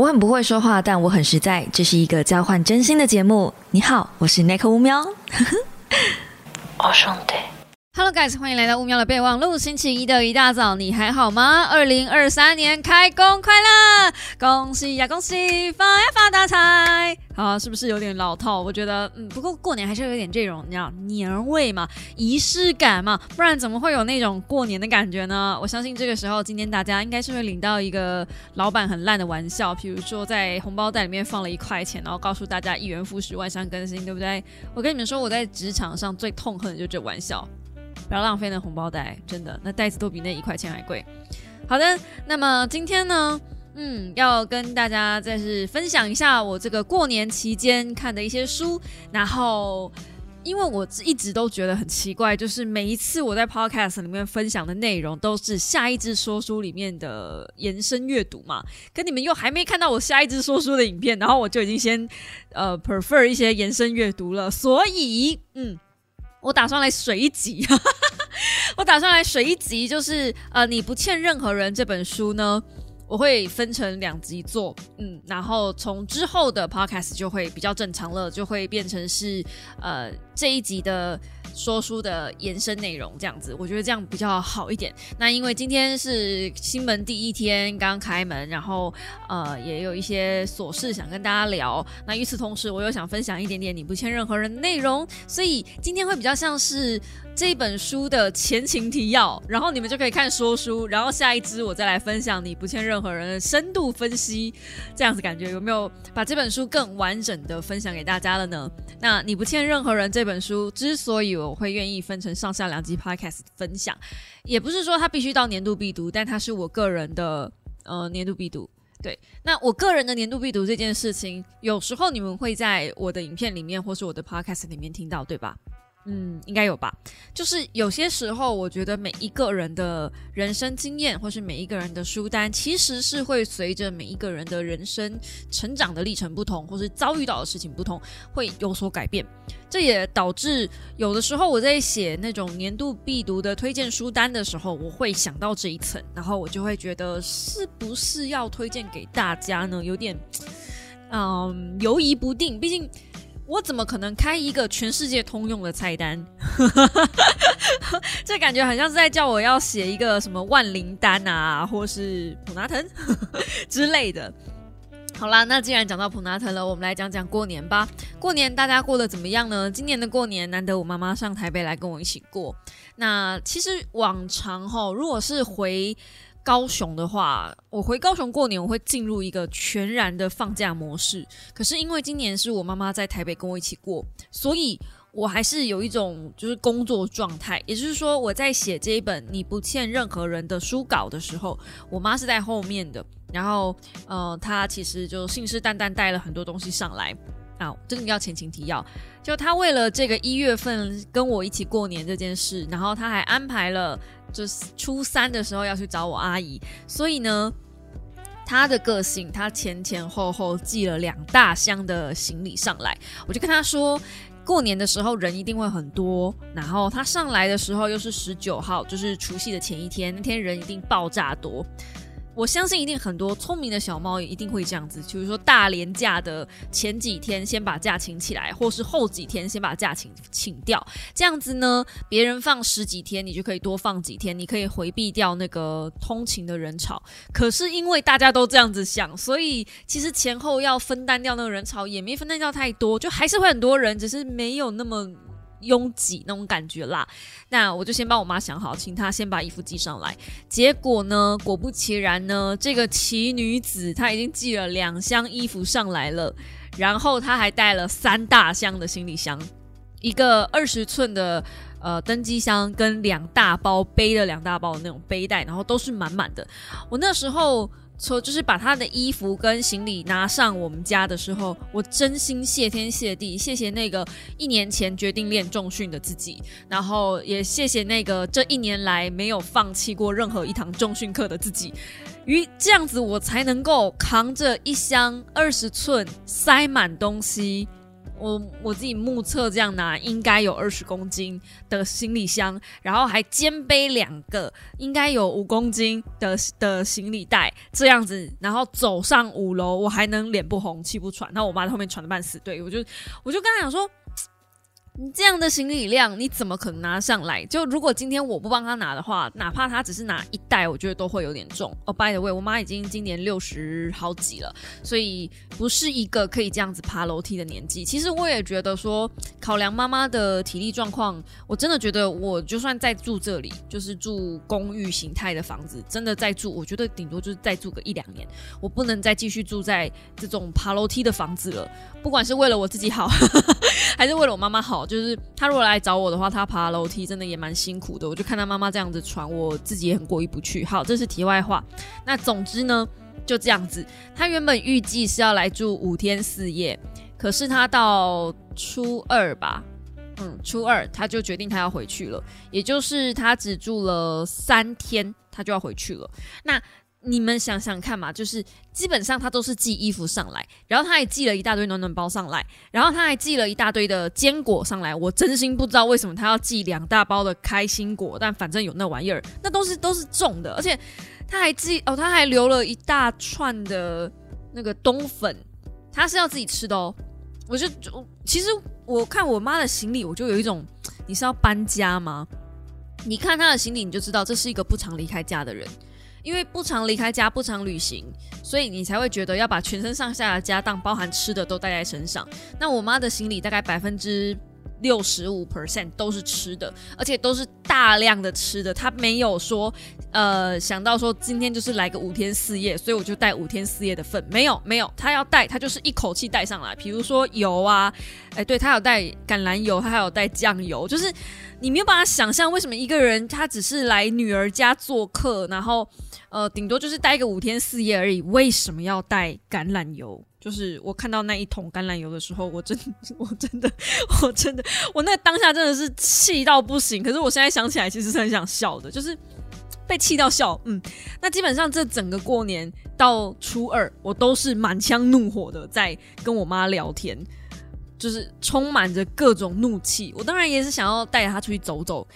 我很不会说话，但我很实在。这是一个交换真心的节目。你好，我是奈克乌喵。我兄弟。Hello guys，欢迎来到雾喵的备忘录。星期一的一大早，你还好吗？二零二三年开工快乐，恭喜呀恭喜，发呀发大财！好，是不是有点老套？我觉得，嗯，不过过年还是有点这种，你知道年味嘛，仪式感嘛，不然怎么会有那种过年的感觉呢？我相信这个时候，今天大家应该是会领到一个老板很烂的玩笑，比如说在红包袋里面放了一块钱，然后告诉大家一元复始，万象更新，对不对？我跟你们说，我在职场上最痛恨的就是这玩笑。不要浪费那红包袋，真的，那袋子都比那一块钱还贵。好的，那么今天呢，嗯，要跟大家再是分享一下我这个过年期间看的一些书。然后，因为我一直都觉得很奇怪，就是每一次我在 Podcast 里面分享的内容都是下一支说书里面的延伸阅读嘛，可你们又还没看到我下一支说书的影片，然后我就已经先呃 prefer 一些延伸阅读了，所以嗯。我打算来水一集，我打算来水一集，就是呃，你不欠任何人这本书呢，我会分成两集做，嗯，然后从之后的 podcast 就会比较正常了，就会变成是呃这一集的。说书的延伸内容这样子，我觉得这样比较好一点。那因为今天是新门第一天，刚开门，然后呃也有一些琐事想跟大家聊。那与此同时，我又想分享一点点你不欠任何人内容，所以今天会比较像是。这本书的前情提要，然后你们就可以看说书，然后下一支我再来分享你不欠任何人的深度分析，这样子感觉有没有把这本书更完整的分享给大家了呢？那你不欠任何人这本书之所以我会愿意分成上下两集 podcast 分享，也不是说它必须到年度必读，但它是我个人的呃年度必读。对，那我个人的年度必读这件事情，有时候你们会在我的影片里面或是我的 podcast 里面听到，对吧？嗯，应该有吧。就是有些时候，我觉得每一个人的人生经验，或是每一个人的书单，其实是会随着每一个人的人生成长的历程不同，或是遭遇到的事情不同，会有所改变。这也导致有的时候我在写那种年度必读的推荐书单的时候，我会想到这一层，然后我就会觉得是不是要推荐给大家呢？有点嗯犹疑不定，毕竟。我怎么可能开一个全世界通用的菜单？这感觉好像是在叫我要写一个什么万灵丹啊，或是普拿藤 之类的。好啦，那既然讲到普拿藤了，我们来讲讲过年吧。过年大家过得怎么样呢？今年的过年难得我妈妈上台北来跟我一起过。那其实往常哈，如果是回。高雄的话，我回高雄过年，我会进入一个全然的放假模式。可是因为今年是我妈妈在台北跟我一起过，所以我还是有一种就是工作状态。也就是说，我在写这一本你不欠任何人的书稿的时候，我妈是在后面的。然后，呃，她其实就信誓旦旦带了很多东西上来啊。这个要前情提要，就她为了这个一月份跟我一起过年这件事，然后她还安排了。就是初三的时候要去找我阿姨，所以呢，她的个性，她前前后后寄了两大箱的行李上来，我就跟她说，过年的时候人一定会很多，然后她上来的时候又是十九号，就是除夕的前一天，那天人一定爆炸多。我相信一定很多聪明的小猫也一定会这样子，就是说大连假的前几天先把假请起来，或是后几天先把假请请掉，这样子呢，别人放十几天，你就可以多放几天，你可以回避掉那个通勤的人潮。可是因为大家都这样子想，所以其实前后要分担掉那个人潮也没分担掉太多，就还是会很多人，只是没有那么。拥挤那种感觉啦，那我就先帮我妈想好，请她先把衣服寄上来。结果呢，果不其然呢，这个奇女子她已经寄了两箱衣服上来了，然后她还带了三大箱的行李箱，一个二十寸的呃登机箱，跟两大包背的两大包的那种背带，然后都是满满的。我那时候。错就是把他的衣服跟行李拿上我们家的时候，我真心谢天谢地，谢谢那个一年前决定练重训的自己，然后也谢谢那个这一年来没有放弃过任何一堂重训课的自己，于这样子我才能够扛着一箱二十寸塞满东西，我我自己目测这样拿，应该有二十公斤的行李箱，然后还肩背两个，应该有五公斤的的行李袋，这样子，然后走上五楼，我还能脸不红气不喘。然后我妈在后面喘的半死，对我就我就跟她讲说。你这样的行李量，你怎么可能拿上来？就如果今天我不帮他拿的话，哪怕他只是拿一袋，我觉得都会有点重。哦，by the way，我妈已经今年六十好几了，所以不是一个可以这样子爬楼梯的年纪。其实我也觉得说，考量妈妈的体力状况，我真的觉得我就算再住这里，就是住公寓形态的房子，真的再住，我觉得顶多就是再住个一两年，我不能再继续住在这种爬楼梯的房子了。不管是为了我自己好，还是为了我妈妈好。就是他如果来找我的话，他爬楼梯真的也蛮辛苦的。我就看他妈妈这样子传，我自己也很过意不去。好，这是题外话。那总之呢，就这样子。他原本预计是要来住五天四夜，可是他到初二吧，嗯，初二他就决定他要回去了。也就是他只住了三天，他就要回去了。那你们想想看嘛，就是基本上他都是寄衣服上来，然后他还寄了一大堆暖暖包上来，然后他还寄了一大堆的坚果上来。我真心不知道为什么他要寄两大包的开心果，但反正有那玩意儿，那都是都是重的，而且他还寄哦，他还留了一大串的那个冬粉，他是要自己吃的哦。我就其实我看我妈的行李，我就有一种你是要搬家吗？你看他的行李，你就知道这是一个不常离开家的人。因为不常离开家，不常旅行，所以你才会觉得要把全身上下的家当，包含吃的都带在身上。那我妈的行李大概百分之六十五 percent 都是吃的，而且都是大量的吃的。他没有说，呃，想到说今天就是来个五天四夜，所以我就带五天四夜的份。没有，没有，他要带，他就是一口气带上来。比如说油啊，哎，对，他有带橄榄油，他还有带酱油，就是。你没有办法想象为什么一个人他只是来女儿家做客，然后呃顶多就是待个五天四夜而已，为什么要带橄榄油？就是我看到那一桶橄榄油的时候，我真 我真的 我真的我那当下真的是气到不行。可是我现在想起来，其实是很想笑的，就是被气到笑。嗯，那基本上这整个过年到初二，我都是满腔怒火的在跟我妈聊天。就是充满着各种怒气，我当然也是想要带着他出去走走，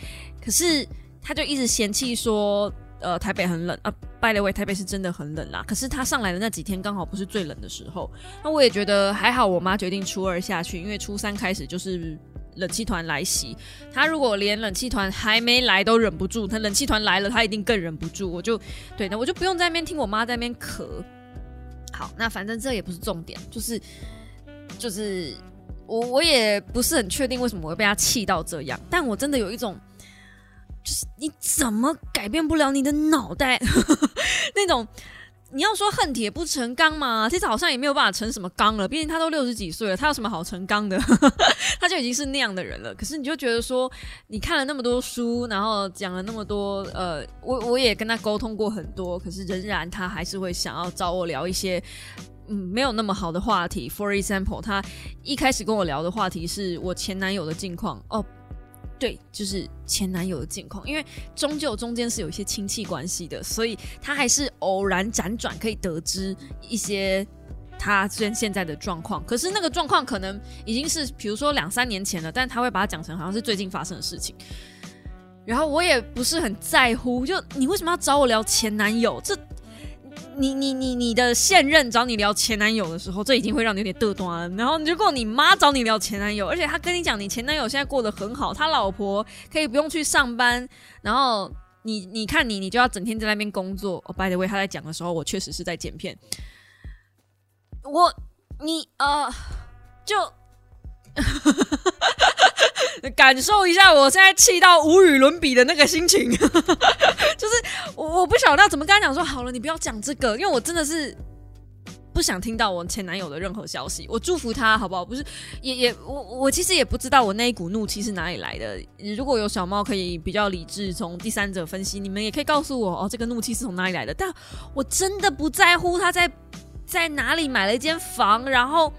可是他就一直嫌弃说，呃，台北很冷啊。By the way，台北是真的很冷啦。可是他上来的那几天刚好不是最冷的时候，那我也觉得还好。我妈决定初二下去，因为初三开始就是冷气团来袭。他如果连冷气团还没来都忍不住，他冷气团来了，他一定更忍不住。我就对，那我就不用在那边听我妈在那边咳。好，那反正这也不是重点，就是就是。我我也不是很确定为什么我会被他气到这样，但我真的有一种，就是你怎么改变不了你的脑袋 那种。你要说恨铁不成钢嘛，其实好像也没有办法成什么钢了。毕竟他都六十几岁了，他有什么好成钢的？他就已经是那样的人了。可是你就觉得说，你看了那么多书，然后讲了那么多，呃，我我也跟他沟通过很多，可是仍然他还是会想要找我聊一些。嗯，没有那么好的话题。For example，他一开始跟我聊的话题是我前男友的近况。哦，对，就是前男友的近况。因为终究中间是有一些亲戚关系的，所以他还是偶然辗转可以得知一些他现现在的状况。可是那个状况可能已经是比如说两三年前了，但他会把它讲成好像是最近发生的事情。然后我也不是很在乎，就你为什么要找我聊前男友？这你你你你的现任找你聊前男友的时候，这已经会让你有点嘚端。然后如果你妈找你聊前男友，而且他跟你讲你前男友现在过得很好，他老婆可以不用去上班，然后你你看你你就要整天在那边工作。哦，by the way，他在讲的时候，我确实是在剪片。我你呃就。感受一下我现在气到无与伦比的那个心情，就是我我不晓得怎么跟他讲说好了，你不要讲这个，因为我真的是不想听到我前男友的任何消息。我祝福他好不好？不是，也也我我其实也不知道我那一股怒气是哪里来的。如果有小猫可以比较理智，从第三者分析，你们也可以告诉我哦，这个怒气是从哪里来的。但我真的不在乎他在在哪里买了一间房，然后。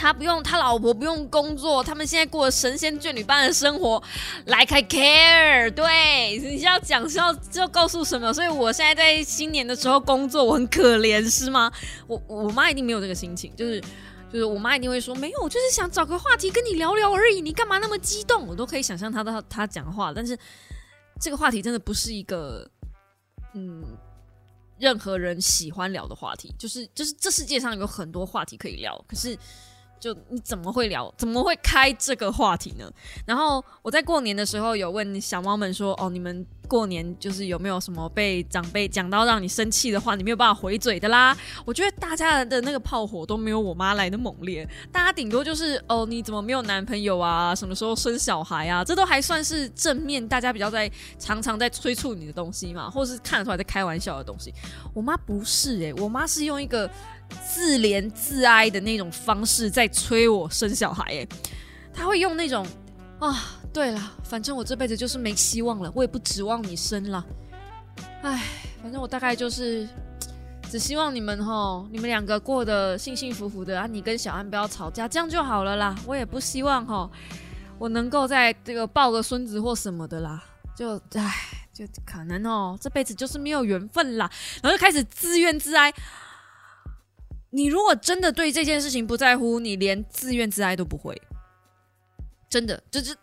他不用，他老婆不用工作，他们现在过神仙眷侣般的生活，like I care。对，你是要讲是要就告诉什么？所以我现在在新年的时候工作，我很可怜是吗？我我妈一定没有这个心情，就是就是我妈一定会说，没有，就是想找个话题跟你聊聊而已，你干嘛那么激动？我都可以想象她的她讲话，但是这个话题真的不是一个嗯任何人喜欢聊的话题，就是就是这世界上有很多话题可以聊，可是。就你怎么会聊？怎么会开这个话题呢？然后我在过年的时候有问小猫们说：“哦，你们过年就是有没有什么被长辈讲到让你生气的话，你没有办法回嘴的啦？”我觉得大家的那个炮火都没有我妈来的猛烈，大家顶多就是哦，你怎么没有男朋友啊？什么时候生小孩啊？这都还算是正面，大家比较在常常在催促你的东西嘛，或是看得出来在开玩笑的东西。我妈不是诶，我妈是用一个。自怜自哀的那种方式在催我生小孩，哎，他会用那种啊，对了，反正我这辈子就是没希望了，我也不指望你生了，哎，反正我大概就是只希望你们哈，你们两个过得幸幸福福的啊，你跟小安不要吵架，这样就好了啦。我也不希望哈，我能够在这个抱个孙子或什么的啦，就唉，就可能哦，这辈子就是没有缘分啦，然后就开始自怨自哀。你如果真的对这件事情不在乎，你连自怨自哀都不会。真的，这这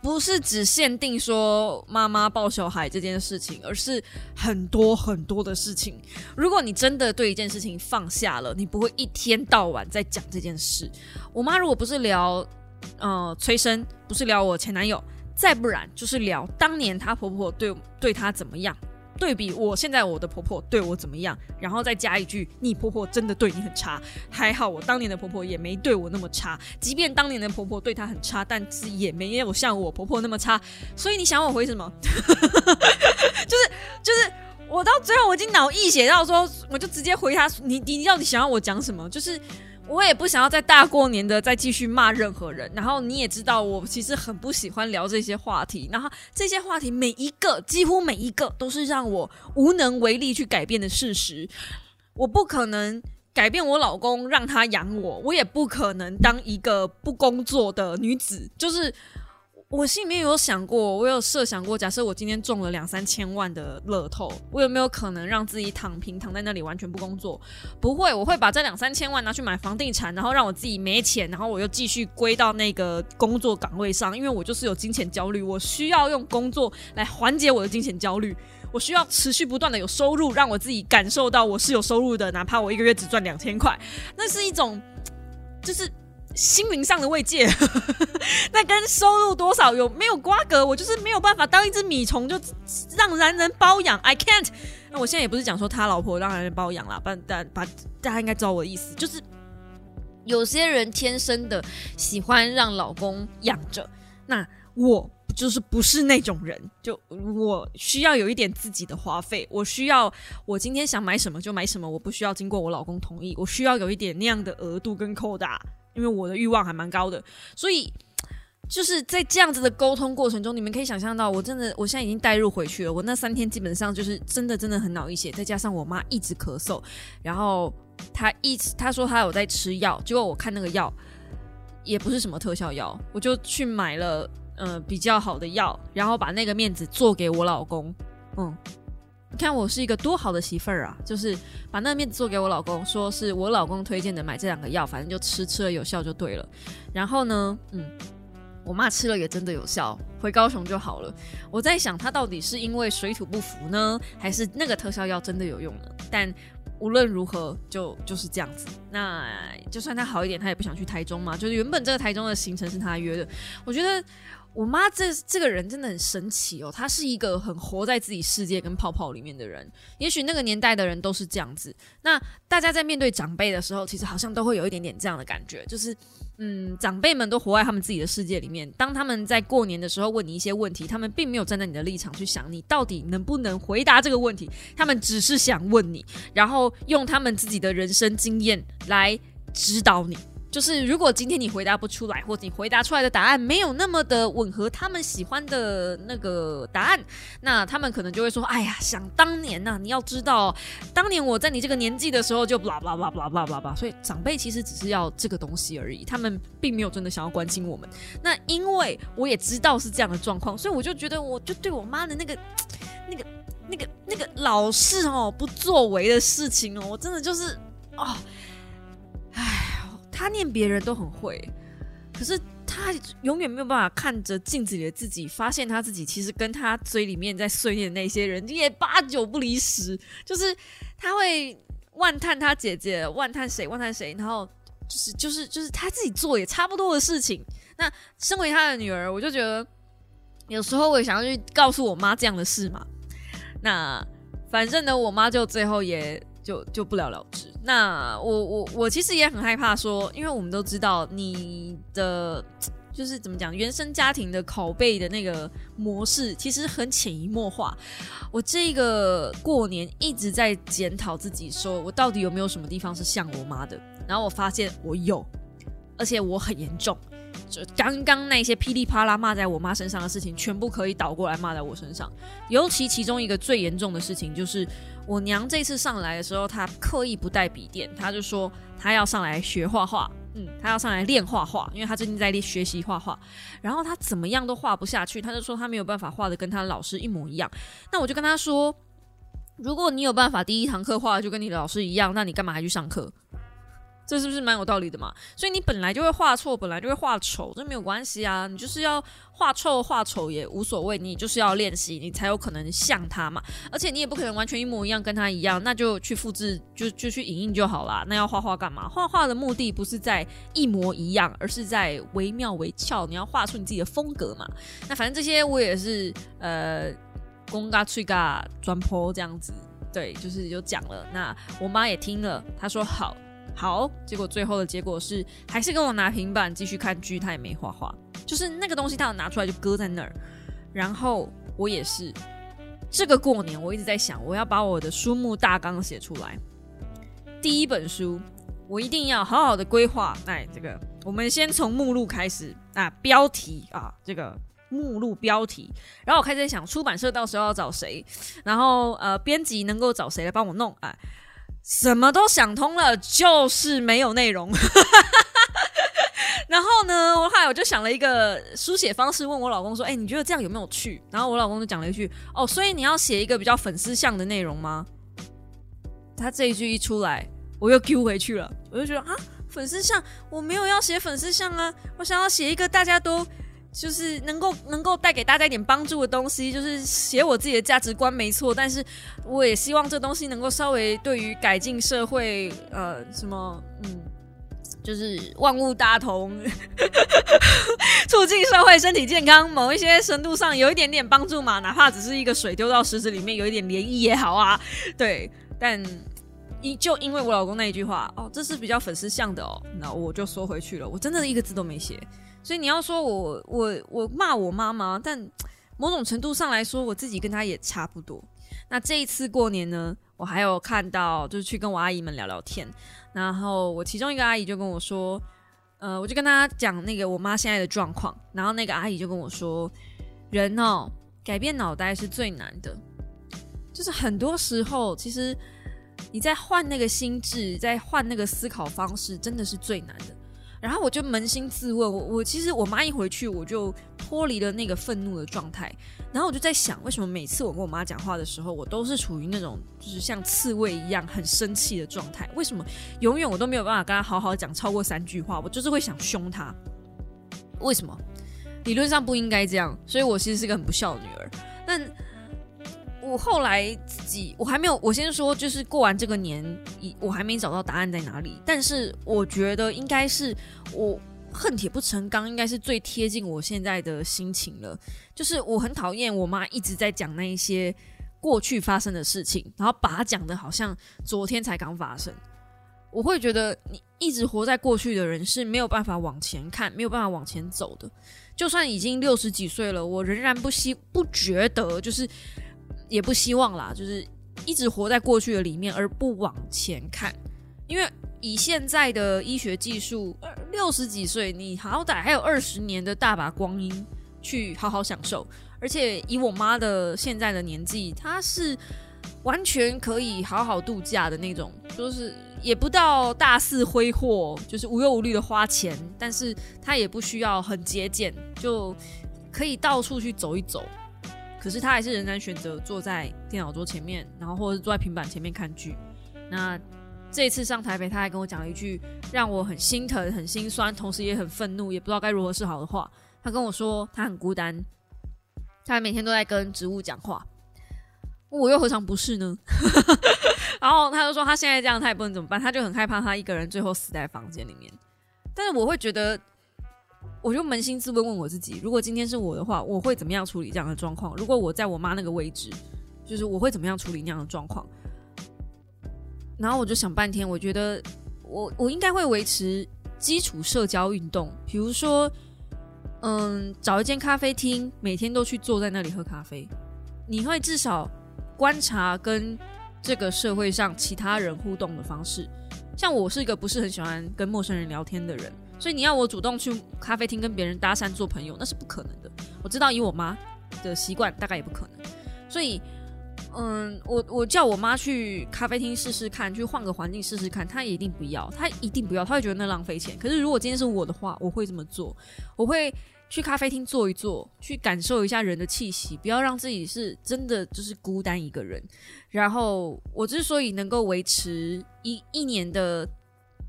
不是只限定说妈妈抱小孩这件事情，而是很多很多的事情。如果你真的对一件事情放下了，你不会一天到晚在讲这件事。我妈如果不是聊呃催生，不是聊我前男友，再不然就是聊当年她婆婆对对她怎么样。对比我现在我的婆婆对我怎么样，然后再加一句你婆婆真的对你很差，还好我当年的婆婆也没对我那么差，即便当年的婆婆对她很差，但是也没有像我婆婆那么差。所以你想我回什么？就是就是我到最后我已经脑溢血到说，我就直接回他，你你到底想要我讲什么？就是。我也不想要在大过年的再继续骂任何人，然后你也知道我其实很不喜欢聊这些话题，然后这些话题每一个几乎每一个都是让我无能为力去改变的事实，我不可能改变我老公让他养我，我也不可能当一个不工作的女子，就是。我心里面有想过，我有设想过，假设我今天中了两三千万的乐透，我有没有可能让自己躺平，躺在那里完全不工作？不会，我会把这两三千万拿去买房地产，然后让我自己没钱，然后我又继续归到那个工作岗位上，因为我就是有金钱焦虑，我需要用工作来缓解我的金钱焦虑，我需要持续不断的有收入，让我自己感受到我是有收入的，哪怕我一个月只赚两千块，那是一种，就是。心灵上的慰藉，那跟收入多少有没有瓜葛？我就是没有办法当一只米虫，就让男人包养。I can't。那我现在也不是讲说他老婆让男人包养啦，但但把大家应该知道我的意思，就是有些人天生的喜欢让老公养着，那我就是不是那种人，就我需要有一点自己的花费，我需要我今天想买什么就买什么，我不需要经过我老公同意，我需要有一点那样的额度跟扣打。因为我的欲望还蛮高的，所以就是在这样子的沟通过程中，你们可以想象到，我真的我现在已经带入回去了。我那三天基本上就是真的真的很脑溢血，再加上我妈一直咳嗽，然后她一直她说她有在吃药，结果我看那个药也不是什么特效药，我就去买了嗯比较好的药，然后把那个面子做给我老公，嗯。你看我是一个多好的媳妇儿啊！就是把那面子做给我老公，说是我老公推荐的，买这两个药，反正就吃，吃了有效就对了。然后呢，嗯，我妈吃了也真的有效，回高雄就好了。我在想，她到底是因为水土不服呢，还是那个特效药真的有用呢？但无论如何，就就是这样子。那就算她好一点，她也不想去台中嘛。就是原本这个台中的行程是她约的，我觉得。我妈这这个人真的很神奇哦，她是一个很活在自己世界跟泡泡里面的人。也许那个年代的人都是这样子。那大家在面对长辈的时候，其实好像都会有一点点这样的感觉，就是嗯，长辈们都活在他们自己的世界里面。当他们在过年的时候问你一些问题，他们并没有站在你的立场去想你到底能不能回答这个问题，他们只是想问你，然后用他们自己的人生经验来指导你。就是如果今天你回答不出来，或者你回答出来的答案没有那么的吻合他们喜欢的那个答案，那他们可能就会说：“哎呀，想当年呐，你要知道，当年我在你这个年纪的时候就 blah blah blah blah blah blah blah。”所以长辈其实只是要这个东西而已，他们并没有真的想要关心我们。那因为我也知道是这样的状况，所以我就觉得，我就对我妈的那个、那个、那个、那个老是哦不作为的事情哦，我真的就是哦。他他念别人都很会，可是他永远没有办法看着镜子里的自己，发现他自己其实跟他嘴里面在碎念的那些人也八九不离十。就是他会万叹他姐姐，万叹谁，万叹谁，然后就是就是就是他自己做也差不多的事情。那身为他的女儿，我就觉得有时候我也想要去告诉我妈这样的事嘛。那反正呢，我妈就最后也就就不了了之。那我我我其实也很害怕说，因为我们都知道你的就是怎么讲，原生家庭的拷贝的那个模式其实很潜移默化。我这个过年一直在检讨自己，说我到底有没有什么地方是像我妈的？然后我发现我有，而且我很严重。就刚刚那些噼里啪啦骂在我妈身上的事情，全部可以倒过来骂在我身上。尤其其中一个最严重的事情，就是我娘这次上来的时候，她刻意不带笔电，她就说她要上来学画画，嗯，她要上来练画画，因为她最近在学习画画。然后她怎么样都画不下去，她就说她没有办法画的跟她老师一模一样。那我就跟她说，如果你有办法第一堂课画就跟你老师一样，那你干嘛还去上课？这是不是蛮有道理的嘛？所以你本来就会画错，本来就会画丑，这没有关系啊。你就是要画错画丑也无所谓，你就是要练习，你才有可能像他嘛。而且你也不可能完全一模一样跟他一样，那就去复制，就就去影印就好啦。那要画画干嘛？画画的目的不是在一模一样，而是在惟妙惟肖。你要画出你自己的风格嘛。那反正这些我也是呃，公嘎吹嘎专坡这样子，对，就是有讲了。那我妈也听了，她说好。好，结果最后的结果是，还是跟我拿平板继续看剧，他也没画画，就是那个东西他有拿出来就搁在那儿。然后我也是，这个过年我一直在想，我要把我的书目大纲写出来。第一本书，我一定要好好的规划。哎，这个我们先从目录开始啊，标题啊，这个目录标题。然后我开始在想，出版社到时候要找谁，然后呃，编辑能够找谁来帮我弄啊。什么都想通了，就是没有内容。然后呢，我后来我就想了一个书写方式，问我老公说：“哎，你觉得这样有没有趣？”然后我老公就讲了一句：“哦，所以你要写一个比较粉丝向的内容吗？”他这一句一出来，我又 Q 回去了。我就觉得啊，粉丝向我没有要写粉丝向啊，我想要写一个大家都。就是能够能够带给大家一点帮助的东西，就是写我自己的价值观没错，但是我也希望这东西能够稍微对于改进社会，呃，什么，嗯，就是万物大同，促进社会身体健康，某一些深度上有一点点帮助嘛，哪怕只是一个水丢到石子里面有一点涟漪也好啊，对，但依就因为我老公那一句话，哦，这是比较粉丝向的哦，那我就缩回去了，我真的一个字都没写。所以你要说我我我骂我妈妈，但某种程度上来说，我自己跟她也差不多。那这一次过年呢，我还有看到，就是去跟我阿姨们聊聊天，然后我其中一个阿姨就跟我说，呃，我就跟她讲那个我妈现在的状况，然后那个阿姨就跟我说，人哦，改变脑袋是最难的，就是很多时候，其实你在换那个心智，在换那个思考方式，真的是最难的。然后我就扪心自问，我我其实我妈一回去我就脱离了那个愤怒的状态，然后我就在想，为什么每次我跟我妈讲话的时候，我都是处于那种就是像刺猬一样很生气的状态？为什么永远我都没有办法跟她好好讲超过三句话？我就是会想凶她。为什么？理论上不应该这样，所以我其实是个很不孝的女儿。但我后来自己，我还没有。我先说，就是过完这个年，我还没找到答案在哪里。但是我觉得应该是我恨铁不成钢，应该是最贴近我现在的心情了。就是我很讨厌我妈一直在讲那一些过去发生的事情，然后把它讲的好像昨天才刚发生。我会觉得你一直活在过去的人是没有办法往前看，没有办法往前走的。就算已经六十几岁了，我仍然不希不觉得就是。也不希望啦，就是一直活在过去的里面而不往前看，因为以现在的医学技术，六十几岁你好歹还有二十年的大把光阴去好好享受，而且以我妈的现在的年纪，她是完全可以好好度假的那种，就是也不到大肆挥霍，就是无忧无虑的花钱，但是她也不需要很节俭，就可以到处去走一走。可是他还是仍然选择坐在电脑桌前面，然后或者是坐在平板前面看剧。那这次上台北，他还跟我讲了一句让我很心疼、很心酸，同时也很愤怒，也不知道该如何是好的话。他跟我说他很孤单，他每天都在跟植物讲话。我又何尝不是呢？然后他就说他现在这样，他也不能怎么办，他就很害怕他一个人最后死在房间里面。但是我会觉得，我就扪心自问问我自己：如果今天是我的话，我会怎么样处理这样的状况？如果我在我妈那个位置，就是我会怎么样处理那样的状况？然后我就想半天，我觉得我我应该会维持基础社交运动，比如说，嗯，找一间咖啡厅，每天都去坐在那里喝咖啡。你会至少观察跟这个社会上其他人互动的方式。像我是一个不是很喜欢跟陌生人聊天的人，所以你要我主动去咖啡厅跟别人搭讪做朋友，那是不可能的。我知道以我妈的习惯，大概也不可能。所以，嗯，我我叫我妈去咖啡厅试试看，去换个环境试试看，她一定不要，她一定不要，她会觉得那浪费钱。可是如果今天是我的话，我会这么做，我会去咖啡厅坐一坐，去感受一下人的气息，不要让自己是真的就是孤单一个人。然后我之所以能够维持一一年的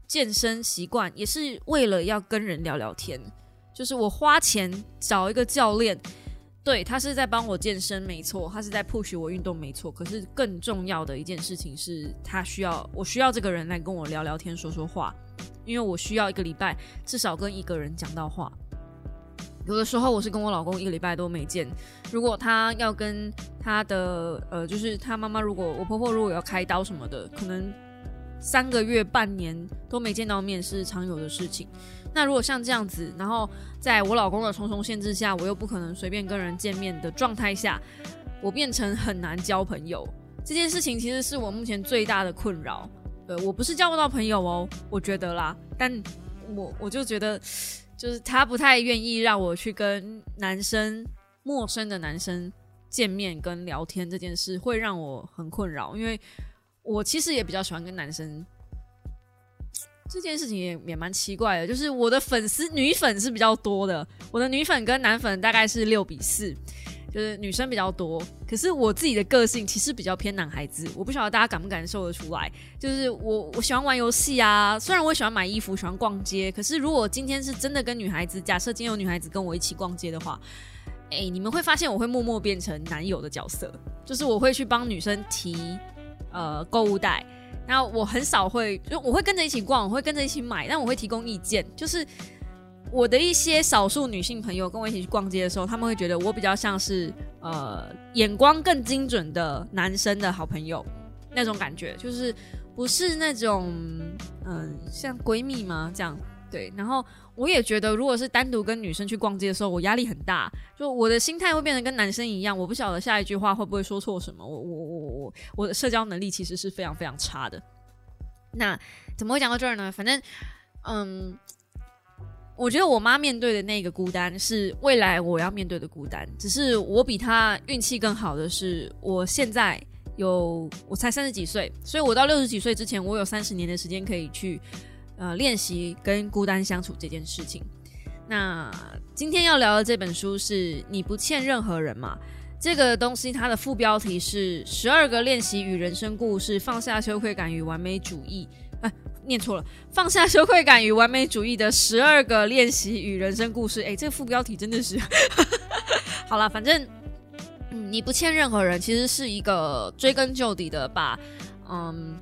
健身习惯，也是为了要跟人聊聊天。就是我花钱找一个教练，对他是在帮我健身，没错，他是在 push 我运动，没错。可是更重要的一件事情是，他需要我需要这个人来跟我聊聊天、说说话，因为我需要一个礼拜至少跟一个人讲到话。有的时候我是跟我老公一个礼拜都没见，如果他要跟他的呃，就是他妈妈，如果我婆婆如果要开刀什么的，可能三个月、半年都没见到面是常有的事情。那如果像这样子，然后在我老公的重重限制下，我又不可能随便跟人见面的状态下，我变成很难交朋友。这件事情其实是我目前最大的困扰。呃，我不是交不到朋友哦，我觉得啦，但我我就觉得。就是他不太愿意让我去跟男生、陌生的男生见面跟聊天这件事，会让我很困扰。因为我其实也比较喜欢跟男生，这件事情也也蛮奇怪的。就是我的粉丝女粉是比较多的，我的女粉跟男粉大概是六比四。就是女生比较多，可是我自己的个性其实比较偏男孩子，我不晓得大家感不感受得出来。就是我我喜欢玩游戏啊，虽然我喜欢买衣服，喜欢逛街，可是如果今天是真的跟女孩子，假设今天有女孩子跟我一起逛街的话，哎，你们会发现我会默默变成男友的角色，就是我会去帮女生提呃购物袋，然后我很少会就我会跟着一起逛，我会跟着一起买，但我会提供意见，就是。我的一些少数女性朋友跟我一起去逛街的时候，他们会觉得我比较像是呃眼光更精准的男生的好朋友那种感觉，就是不是那种嗯像闺蜜吗？这样对。然后我也觉得，如果是单独跟女生去逛街的时候，我压力很大，就我的心态会变得跟男生一样。我不晓得下一句话会不会说错什么。我我我我我的社交能力其实是非常非常差的。那怎么会讲到这儿呢？反正嗯。我觉得我妈面对的那个孤单是未来我要面对的孤单，只是我比她运气更好的是，我现在有我才三十几岁，所以我到六十几岁之前，我有三十年的时间可以去呃练习跟孤单相处这件事情。那今天要聊的这本书是你不欠任何人嘛？这个东西它的副标题是十二个练习与人生故事，放下羞愧感与完美主义。哎念错了，放下羞愧感与完美主义的十二个练习与人生故事。哎，这个副标题真的是 好了，反正嗯，你不欠任何人，其实是一个追根究底的把嗯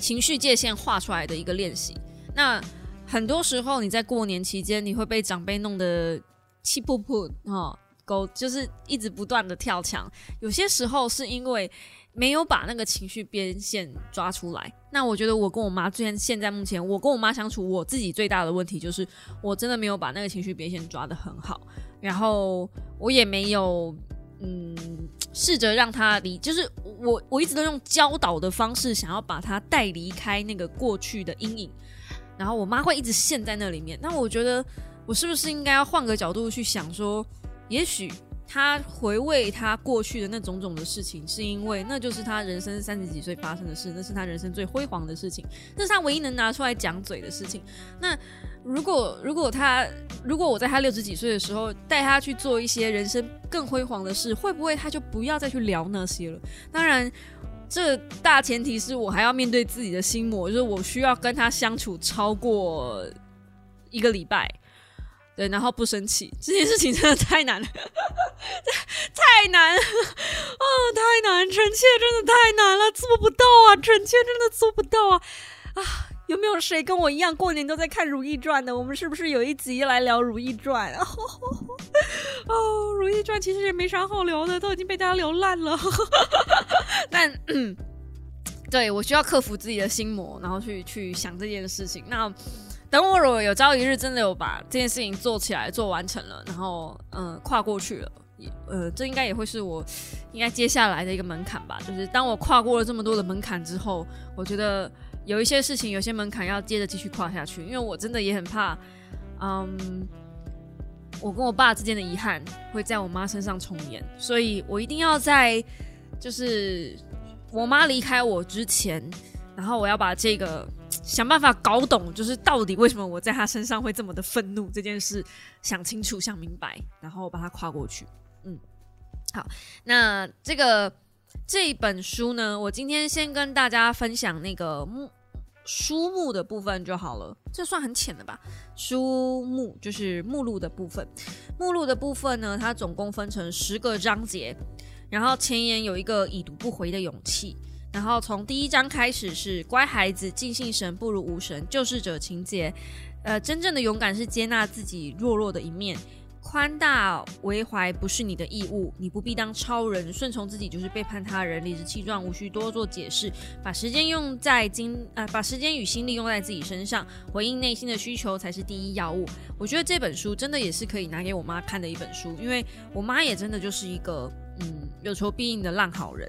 情绪界限画出来的一个练习。那很多时候你在过年期间，你会被长辈弄得气噗噗哈，狗就是一直不断的跳墙。有些时候是因为。没有把那个情绪边线抓出来，那我觉得我跟我妈最近现在目前我跟我妈相处，我自己最大的问题就是我真的没有把那个情绪边线抓得很好，然后我也没有嗯试着让他离，就是我我一直都用教导的方式想要把他带离开那个过去的阴影，然后我妈会一直陷在那里面，那我觉得我是不是应该要换个角度去想说，也许。他回味他过去的那种种的事情，是因为那就是他人生三十几岁发生的事，那是他人生最辉煌的事情，那是他唯一能拿出来讲嘴的事情。那如果如果他如果我在他六十几岁的时候带他去做一些人生更辉煌的事，会不会他就不要再去聊那些了？当然，这大前提是我还要面对自己的心魔，就是我需要跟他相处超过一个礼拜，对，然后不生气，这件事情真的太难了，太难哦，太难，臣妾真的太难了，做不到啊，臣妾真的做不到啊。啊！有没有谁跟我一样过年都在看《如懿传》的？我们是不是有一集来聊《如懿传》？哦，《如懿传》其实也没啥好聊的，都已经被大家聊烂了。但，对我需要克服自己的心魔，然后去去想这件事情。那等我如果有朝一日真的有把这件事情做起来、做完成了，然后嗯跨过去了，呃，这应该也会是我应该接下来的一个门槛吧。就是当我跨过了这么多的门槛之后，我觉得。有一些事情，有些门槛要接着继续跨下去，因为我真的也很怕，嗯，我跟我爸之间的遗憾会在我妈身上重演，所以我一定要在就是我妈离开我之前，然后我要把这个想办法搞懂，就是到底为什么我在她身上会这么的愤怒这件事想清楚、想明白，然后把它跨过去。嗯，好，那这个。这本书呢，我今天先跟大家分享那个书目的部分就好了，这算很浅的吧？书目就是目录的部分，目录的部分呢，它总共分成十个章节，然后前言有一个已读不回的勇气，然后从第一章开始是乖孩子，尽信神不如无神，救世者情节，呃，真正的勇敢是接纳自己弱弱的一面。宽大为怀不是你的义务，你不必当超人，顺从自己就是背叛他人，理直气壮，无需多做解释，把时间用在精呃，把时间与心力用在自己身上，回应内心的需求才是第一要务。我觉得这本书真的也是可以拿给我妈看的一本书，因为我妈也真的就是一个嗯有求必应的烂好人。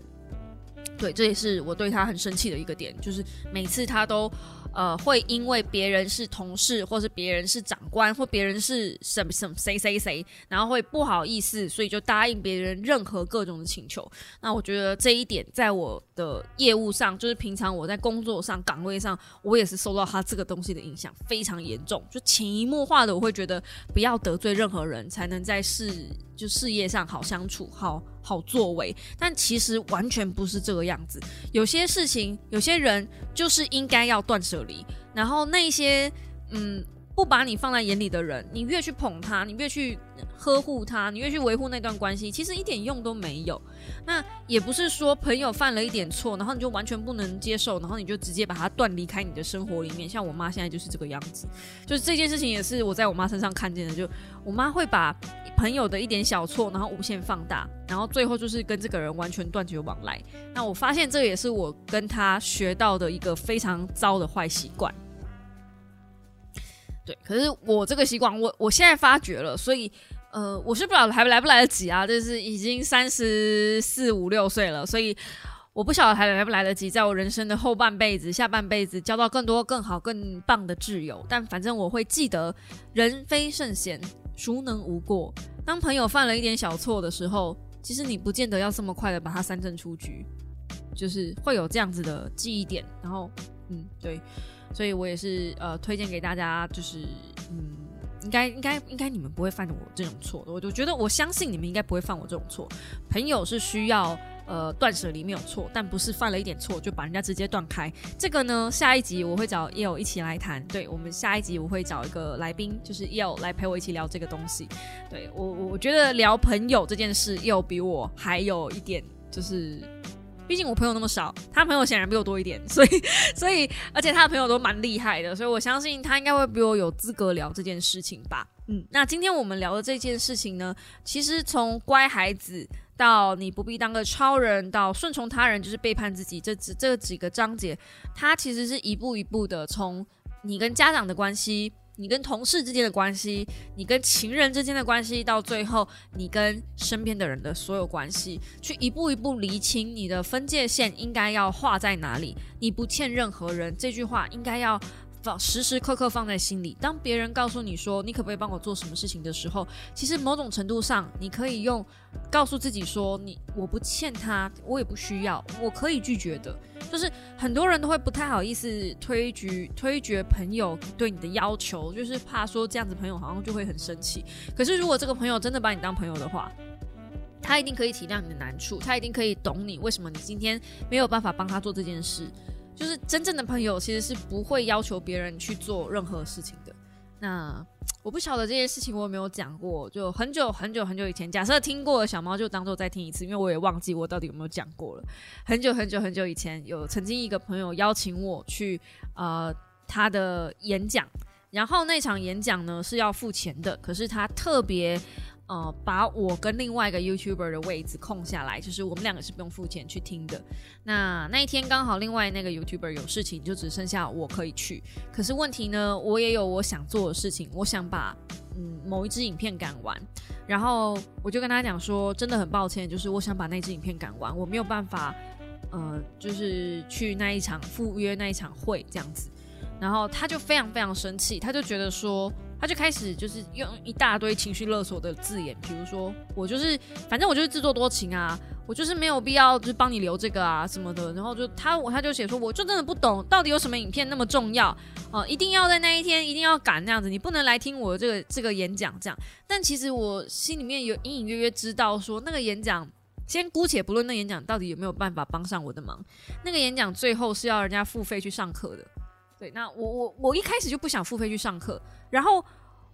对，这也是我对她很生气的一个点，就是每次她都。呃，会因为别人是同事，或是别人是长官，或别人是什么什么谁谁谁，然后会不好意思，所以就答应别人任何各种的请求。那我觉得这一点，在我的业务上，就是平常我在工作上岗位上，我也是受到他这个东西的影响非常严重，就潜移默化的，我会觉得不要得罪任何人，才能在事就事业上好相处，好。好作为，但其实完全不是这个样子。有些事情，有些人就是应该要断舍离。然后那些嗯不把你放在眼里的人，你越去捧他，你越去呵护他，你越去维护那段关系，其实一点用都没有。那也不是说朋友犯了一点错，然后你就完全不能接受，然后你就直接把他断离开你的生活里面。像我妈现在就是这个样子，就是这件事情也是我在我妈身上看见的。就我妈会把。朋友的一点小错，然后无限放大，然后最后就是跟这个人完全断绝往来。那我发现这也是我跟他学到的一个非常糟的坏习惯。对，可是我这个习惯，我我现在发觉了，所以呃，我是不知道还来不来得及啊？就是已经三十四五六岁了，所以我不晓得还来不来得及，在我人生的后半辈子、下半辈子交到更多、更好、更棒的挚友。但反正我会记得，人非圣贤，孰能无过？当朋友犯了一点小错的时候，其实你不见得要这么快的把他三振出局，就是会有这样子的记忆点。然后，嗯，对，所以我也是呃推荐给大家，就是嗯，应该应该应该你们不会犯我这种错的。我就觉得我相信你们应该不会犯我这种错。朋友是需要。呃，断舍离没有错，但不是犯了一点错就把人家直接断开。这个呢，下一集我会找 e l 一起来谈。对我们下一集我会找一个来宾，就是 e l 来陪我一起聊这个东西。对我，我觉得聊朋友这件事 e l 比我还有一点，就是毕竟我朋友那么少，他朋友显然比我多一点，所以 所以而且他的朋友都蛮厉害的，所以我相信他应该会比我有资格聊这件事情吧。嗯，那今天我们聊的这件事情呢，其实从乖孩子。到你不必当个超人，到顺从他人就是背叛自己，这这这几个章节，它其实是一步一步的，从你跟家长的关系，你跟同事之间的关系，你跟情人之间的关系，到最后你跟身边的人的所有关系，去一步一步厘清你的分界线应该要画在哪里。你不欠任何人这句话应该要。放时时刻刻放在心里。当别人告诉你说你可不可以帮我做什么事情的时候，其实某种程度上，你可以用告诉自己说你我不欠他，我也不需要，我可以拒绝的。就是很多人都会不太好意思推举推决朋友对你的要求，就是怕说这样子朋友好像就会很生气。可是如果这个朋友真的把你当朋友的话，他一定可以体谅你的难处，他一定可以懂你为什么你今天没有办法帮他做这件事。就是真正的朋友其实是不会要求别人去做任何事情的。那我不晓得这件事情我有没有讲过，就很久很久很久以前，假设听过的小猫就当做再听一次，因为我也忘记我到底有没有讲过了。很久很久很久以前，有曾经一个朋友邀请我去呃他的演讲，然后那场演讲呢是要付钱的，可是他特别。呃，把我跟另外一个 YouTuber 的位置空下来，就是我们两个是不用付钱去听的。那那一天刚好另外那个 YouTuber 有事情，就只剩下我可以去。可是问题呢，我也有我想做的事情，我想把嗯某一支影片赶完。然后我就跟他讲说，真的很抱歉，就是我想把那支影片赶完，我没有办法，呃，就是去那一场赴约那一场会这样子。然后他就非常非常生气，他就觉得说。他就开始就是用一大堆情绪勒索的字眼，比如说我就是反正我就是自作多情啊，我就是没有必要就是帮你留这个啊什么的，然后就他他就写说我就真的不懂到底有什么影片那么重要哦，一定要在那一天一定要赶那样子，你不能来听我这个这个演讲这样。但其实我心里面有隐隐约约知道说那个演讲，先姑且不论那演讲到底有没有办法帮上我的忙，那个演讲最后是要人家付费去上课的。对，那我我我一开始就不想付费去上课，然后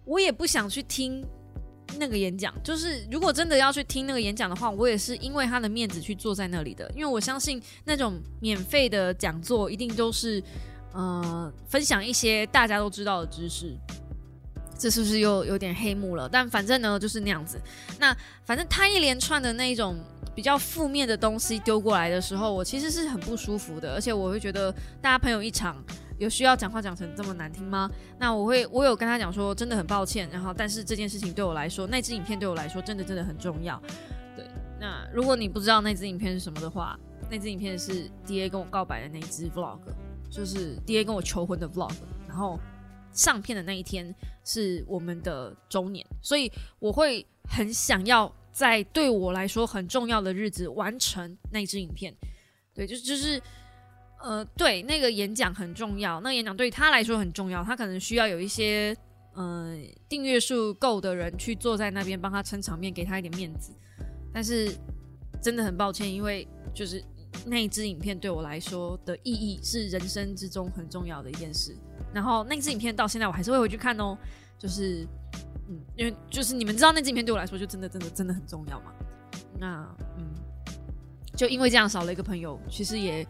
我也不想去听那个演讲。就是如果真的要去听那个演讲的话，我也是因为他的面子去坐在那里的。因为我相信那种免费的讲座一定都是呃分享一些大家都知道的知识。这是不是又有点黑幕了？但反正呢就是那样子。那反正他一连串的那种比较负面的东西丢过来的时候，我其实是很不舒服的，而且我会觉得大家朋友一场。有需要讲话讲成这么难听吗？那我会，我有跟他讲说，真的很抱歉。然后，但是这件事情对我来说，那支影片对我来说，真的真的很重要。对，那如果你不知道那支影片是什么的话，那支影片是 D A 跟我告白的那支 Vlog，就是 D A 跟我求婚的 Vlog。然后上片的那一天是我们的周年，所以我会很想要在对我来说很重要的日子完成那支影片。对，就就是。呃，对，那个演讲很重要。那个演讲对于他来说很重要，他可能需要有一些呃订阅数够的人去坐在那边帮他撑场面，给他一点面子。但是真的很抱歉，因为就是那一支影片对我来说的意义是人生之中很重要的一件事。然后那支影片到现在我还是会回去看哦，就是嗯，因为就是你们知道那支影片对我来说就真的真的真的很重要嘛。那嗯，就因为这样少了一个朋友，其实也。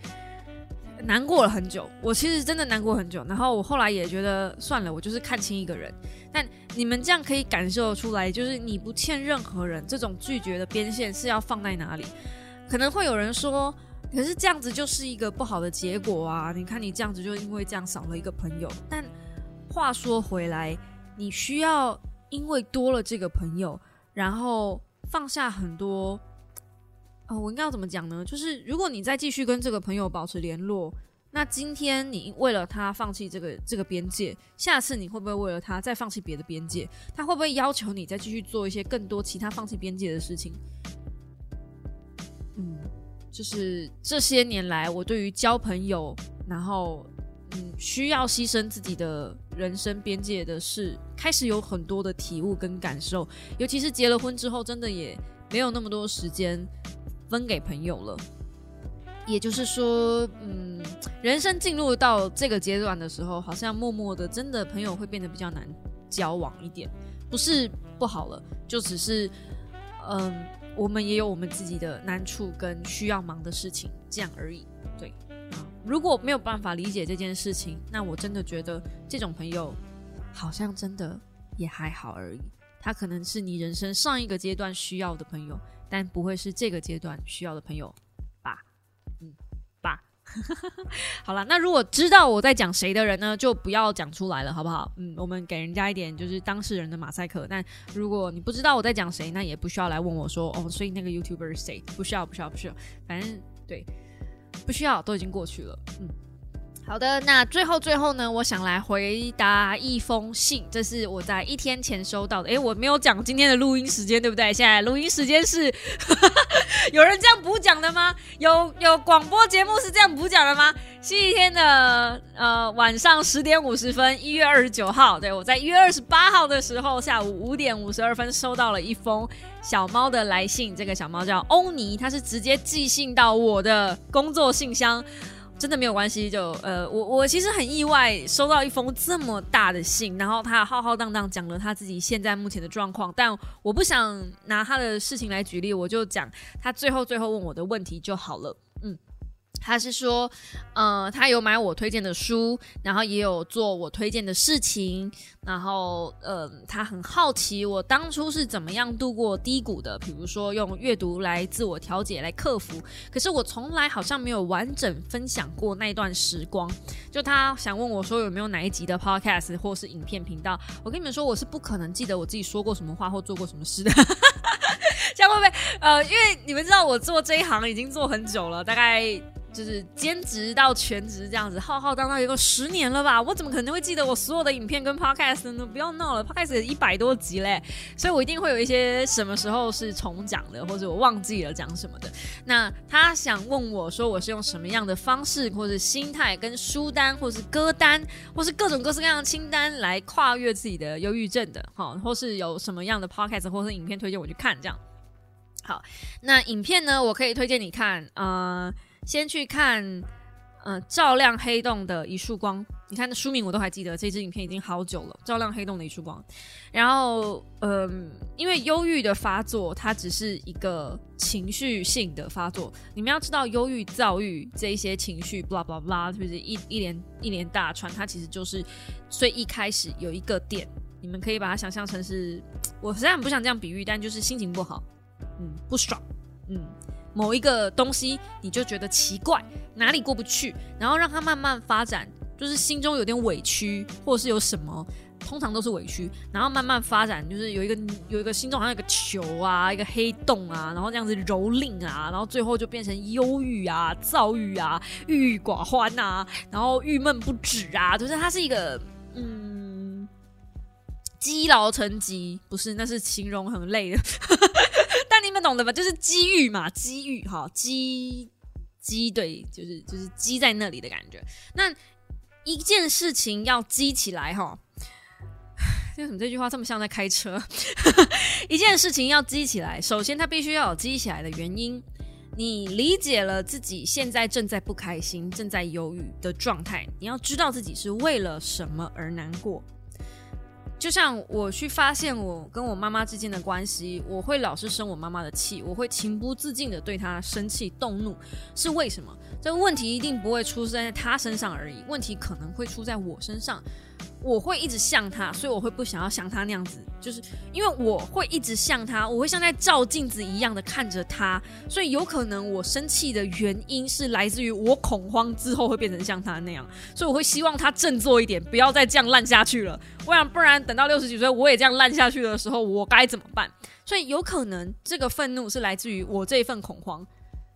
难过了很久，我其实真的难过很久。然后我后来也觉得算了，我就是看清一个人。但你们这样可以感受出来，就是你不欠任何人，这种拒绝的边线是要放在哪里？可能会有人说，可是这样子就是一个不好的结果啊！你看你这样子就因为这样少了一个朋友。但话说回来，你需要因为多了这个朋友，然后放下很多。哦，我应该要怎么讲呢？就是如果你再继续跟这个朋友保持联络，那今天你为了他放弃这个这个边界，下次你会不会为了他再放弃别的边界？他会不会要求你再继续做一些更多其他放弃边界的事情？嗯，就是这些年来我对于交朋友，然后嗯需要牺牲自己的人生边界的事，开始有很多的体悟跟感受。尤其是结了婚之后，真的也没有那么多时间。分给朋友了，也就是说，嗯，人生进入到这个阶段的时候，好像默默的，真的朋友会变得比较难交往一点，不是不好了，就只是，嗯，我们也有我们自己的难处跟需要忙的事情，这样而已。对，如果没有办法理解这件事情，那我真的觉得这种朋友好像真的也还好而已，他可能是你人生上一个阶段需要的朋友。但不会是这个阶段需要的朋友吧？嗯，吧。好了，那如果知道我在讲谁的人呢，就不要讲出来了，好不好？嗯，我们给人家一点就是当事人的马赛克。但如果你不知道我在讲谁，那也不需要来问我说哦，所以那个 YouTuber 是谁？不需要，不需要，不需要。反正对，不需要，都已经过去了。嗯。好的，那最后最后呢，我想来回答一封信，这是我在一天前收到的。诶，我没有讲今天的录音时间，对不对？现在录音时间是 有人这样补讲的吗？有有广播节目是这样补讲的吗？星期天的呃晚上十点五十分，一月二十九号，对我在一月二十八号的时候下午五点五十二分收到了一封小猫的来信，这个小猫叫欧尼，它是直接寄信到我的工作信箱。真的没有关系，就呃，我我其实很意外收到一封这么大的信，然后他浩浩荡荡讲了他自己现在目前的状况，但我不想拿他的事情来举例，我就讲他最后最后问我的问题就好了，他是说，呃，他有买我推荐的书，然后也有做我推荐的事情，然后，呃，他很好奇我当初是怎么样度过低谷的，比如说用阅读来自我调节来克服。可是我从来好像没有完整分享过那段时光。就他想问我说有没有哪一集的 podcast 或是影片频道？我跟你们说，我是不可能记得我自己说过什么话或做过什么事的。这样会不会？呃，因为你们知道我做这一行已经做很久了，大概。就是兼职到全职这样子，浩浩荡荡有个十年了吧？我怎么可能会记得我所有的影片跟 podcast 呢？不要闹了，podcast 一百多集嘞，所以我一定会有一些什么时候是重讲的，或者我忘记了讲什么的。那他想问我说，我是用什么样的方式，或者心态，跟书单，或是歌单，或是各种各式各样的清单来跨越自己的忧郁症的？哈，或是有什么样的 podcast 或是影片推荐我去看？这样好，那影片呢？我可以推荐你看，呃。先去看，呃，照亮黑洞的一束光。你看那书名我都还记得，这支影片已经好久了。照亮黑洞的一束光。然后，嗯，因为忧郁的发作，它只是一个情绪性的发作。你们要知道，忧郁、躁郁这一些情绪，blah blah blah，是不是一一连一连大串？它其实就是最一开始有一个点，你们可以把它想象成是，我虽然不想这样比喻，但就是心情不好，嗯，不爽，嗯。某一个东西，你就觉得奇怪，哪里过不去，然后让它慢慢发展，就是心中有点委屈，或者是有什么，通常都是委屈，然后慢慢发展，就是有一个有一个心中好像有个球啊，一个黑洞啊，然后这样子蹂躏啊，然后最后就变成忧郁啊、躁郁啊、郁郁寡欢啊，然后郁闷不止啊，就是它是一个嗯积劳成疾，不是，那是形容很累的。懂的吧？就是机遇嘛，机遇哈，积积对，就是就是积在那里的感觉。那一件事情要积起来哈，为什么这句话这么像在开车？一件事情要积起来，首先它必须要有积起来的原因。你理解了自己现在正在不开心、正在忧郁的状态，你要知道自己是为了什么而难过。就像我去发现我跟我妈妈之间的关系，我会老是生我妈妈的气，我会情不自禁的对她生气动怒，是为什么？这个问题一定不会出生在她身上而已，问题可能会出在我身上。我会一直像他，所以我会不想要像他那样子，就是因为我会一直像他，我会像在照镜子一样的看着他，所以有可能我生气的原因是来自于我恐慌之后会变成像他那样，所以我会希望他振作一点，不要再这样烂下去了。不然不然等到六十几岁我也这样烂下去的时候，我该怎么办？所以有可能这个愤怒是来自于我这一份恐慌，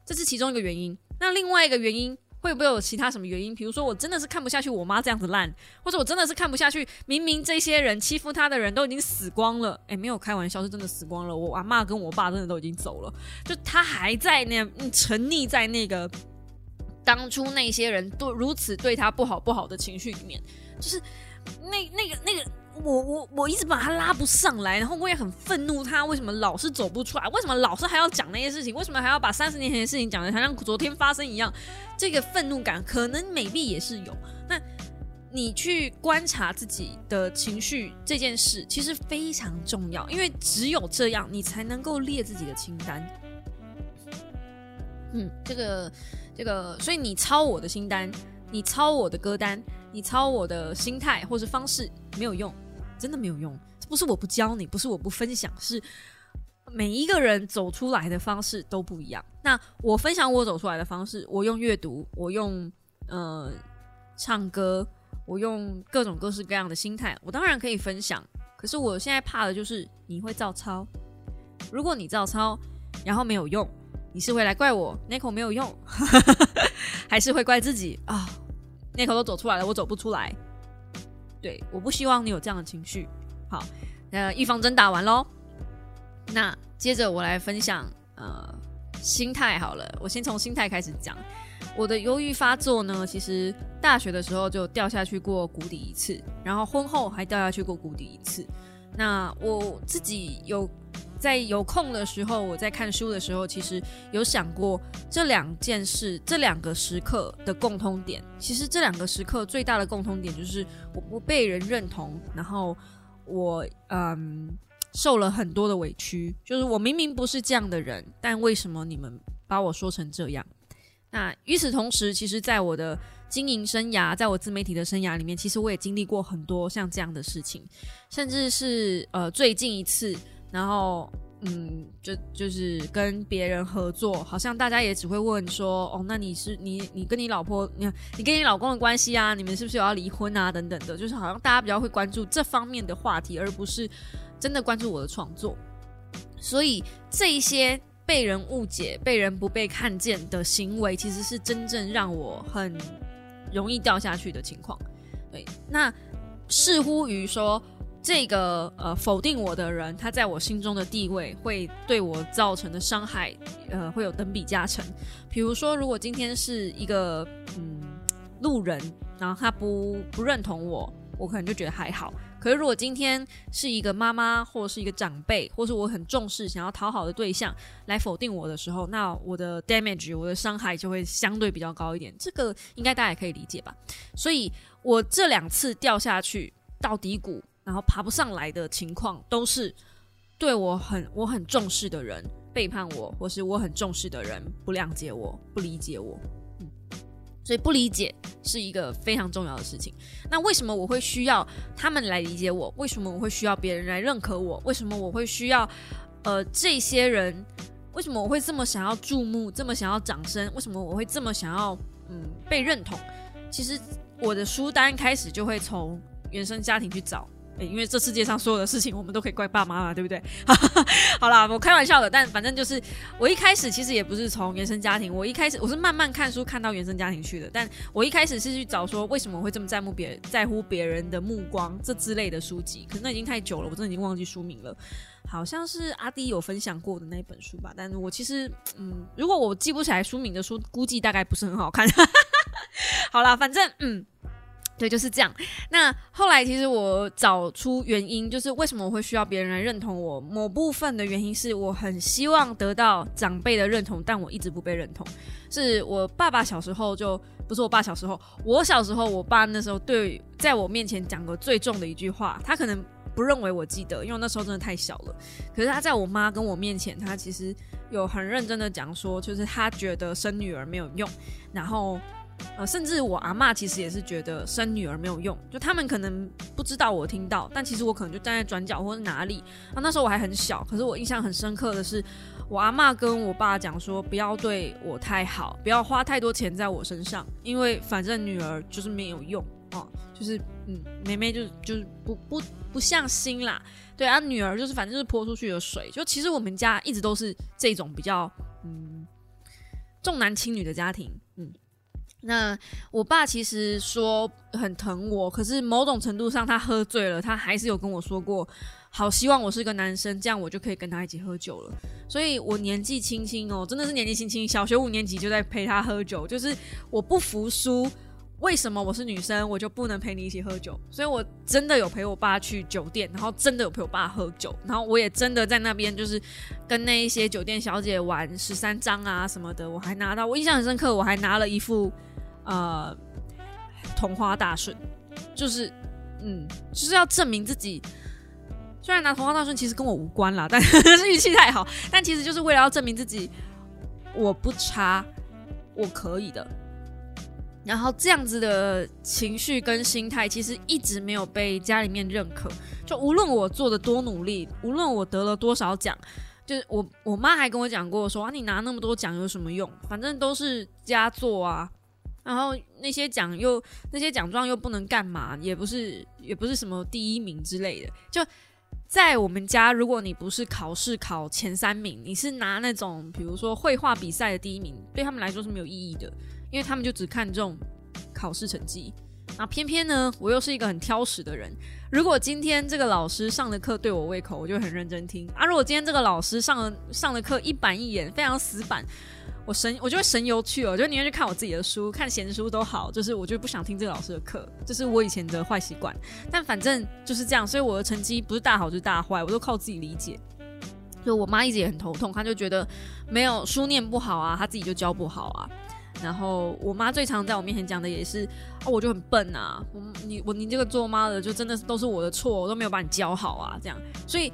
这是其中一个原因。那另外一个原因。会不会有其他什么原因？比如说，我真的是看不下去我妈这样子烂，或者我真的是看不下去，明明这些人欺负她的人都已经死光了，诶，没有开玩笑，是真的死光了。我阿妈跟我爸真的都已经走了，就他还在那沉溺在那个当初那些人都如此对他不好不好的情绪里面，就是那那个那个。我我我一直把他拉不上来，然后我也很愤怒，他为什么老是走不出来？为什么老是还要讲那些事情？为什么还要把三十年前的事情讲的好像昨天发生一样？这个愤怒感可能美丽也是有。那你去观察自己的情绪这件事，其实非常重要，因为只有这样，你才能够列自己的清单。嗯，这个这个，所以你抄我的清单，你抄我的歌单，你抄我的心态或是方式没有用。真的没有用，不是我不教你，不是我不分享，是每一个人走出来的方式都不一样。那我分享我走出来的方式，我用阅读，我用呃唱歌，我用各种各式各样的心态，我当然可以分享。可是我现在怕的就是你会照抄。如果你照抄，然后没有用，你是会来怪我 n i c o 没有用，还是会怪自己啊 n i c o 都走出来了，我走不出来。对，我不希望你有这样的情绪。好，那预防针打完喽。那接着我来分享，呃，心态好了，我先从心态开始讲。我的忧郁发作呢，其实大学的时候就掉下去过谷底一次，然后婚后还掉下去过谷底一次。那我自己有在有空的时候，我在看书的时候，其实有想过这两件事，这两个时刻的共通点。其实这两个时刻最大的共通点就是我不被人认同，然后我嗯受了很多的委屈。就是我明明不是这样的人，但为什么你们把我说成这样？那与此同时，其实在我的经营生涯，在我自媒体的生涯里面，其实我也经历过很多像这样的事情，甚至是呃最近一次，然后嗯，就就是跟别人合作，好像大家也只会问说，哦，那你是你你跟你老婆，你你跟你老公的关系啊，你们是不是有要离婚啊等等的，就是好像大家比较会关注这方面的话题，而不是真的关注我的创作，所以这一些。被人误解、被人不被看见的行为，其实是真正让我很容易掉下去的情况。对，那似乎于说这个呃否定我的人，他在我心中的地位会对我造成的伤害，呃，会有等比加成。比如说，如果今天是一个嗯路人，然后他不不认同我，我可能就觉得还好。可是，如果今天是一个妈妈，或者是一个长辈，或是我很重视、想要讨好的对象来否定我的时候，那我的 damage，我的伤害就会相对比较高一点。这个应该大家也可以理解吧？所以我这两次掉下去到低谷，然后爬不上来的情况，都是对我很我很重视的人背叛我，或是我很重视的人不谅解我、不理解我。所以不理解是一个非常重要的事情。那为什么我会需要他们来理解我？为什么我会需要别人来认可我？为什么我会需要呃这些人？为什么我会这么想要注目？这么想要掌声？为什么我会这么想要嗯被认同？其实我的书单开始就会从原生家庭去找。因为这世界上所有的事情，我们都可以怪爸妈嘛，对不对？好啦，我开玩笑的，但反正就是我一开始其实也不是从原生家庭，我一开始我是慢慢看书看到原生家庭去的。但我一开始是去找说为什么会这么在乎别人在乎别人的目光这之类的书籍，可是那已经太久了，我真的已经忘记书名了，好像是阿迪有分享过的那本书吧。但是我其实嗯，如果我记不起来书名的书，估计大概不是很好看。好啦，反正嗯。对，就是这样。那后来其实我找出原因，就是为什么我会需要别人来认同我。某部分的原因是我很希望得到长辈的认同，但我一直不被认同。是我爸爸小时候就不是我爸小时候，我小时候，我爸那时候对在我面前讲过最重的一句话，他可能不认为我记得，因为那时候真的太小了。可是他在我妈跟我面前，他其实有很认真的讲说，就是他觉得生女儿没有用，然后。呃，甚至我阿妈其实也是觉得生女儿没有用，就他们可能不知道我听到，但其实我可能就站在转角或者哪里。啊，那时候我还很小，可是我印象很深刻的是，我阿妈跟我爸讲说，不要对我太好，不要花太多钱在我身上，因为反正女儿就是没有用哦，就是嗯，妹妹就就是不不不像心啦，对啊，女儿就是反正就是泼出去的水。就其实我们家一直都是这种比较嗯重男轻女的家庭，嗯。那我爸其实说很疼我，可是某种程度上他喝醉了，他还是有跟我说过，好希望我是个男生，这样我就可以跟他一起喝酒了。所以我年纪轻轻哦，真的是年纪轻轻，小学五年级就在陪他喝酒，就是我不服输，为什么我是女生我就不能陪你一起喝酒？所以我真的有陪我爸去酒店，然后真的有陪我爸喝酒，然后我也真的在那边就是跟那一些酒店小姐玩十三张啊什么的，我还拿到，我印象很深刻，我还拿了一副。呃，同花大顺，就是，嗯，就是要证明自己。虽然拿同花大顺其实跟我无关啦，但是运气太好。但其实就是为了要证明自己，我不差，我可以的。然后这样子的情绪跟心态，其实一直没有被家里面认可。就无论我做的多努力，无论我得了多少奖，就是我我妈还跟我讲过说啊，你拿那么多奖有什么用？反正都是佳作啊。然后那些奖又那些奖状又不能干嘛，也不是也不是什么第一名之类的。就在我们家，如果你不是考试考前三名，你是拿那种比如说绘画比赛的第一名，对他们来说是没有意义的，因为他们就只看重考试成绩。那偏偏呢，我又是一个很挑食的人。如果今天这个老师上的课对我胃口，我就很认真听啊。如果今天这个老师上了上的课一板一眼，非常死板，我神我就会神游去了，我就宁愿去看我自己的书，看闲书都好。就是我就不想听这个老师的课，这是我以前的坏习惯。但反正就是这样，所以我的成绩不是大好就是大坏，我都靠自己理解。就我妈一直也很头痛，她就觉得没有书念不好啊，她自己就教不好啊。然后我妈最常在我面前讲的也是，哦，我就很笨啊，我你我你这个做妈的就真的是都是我的错，我都没有把你教好啊，这样。所以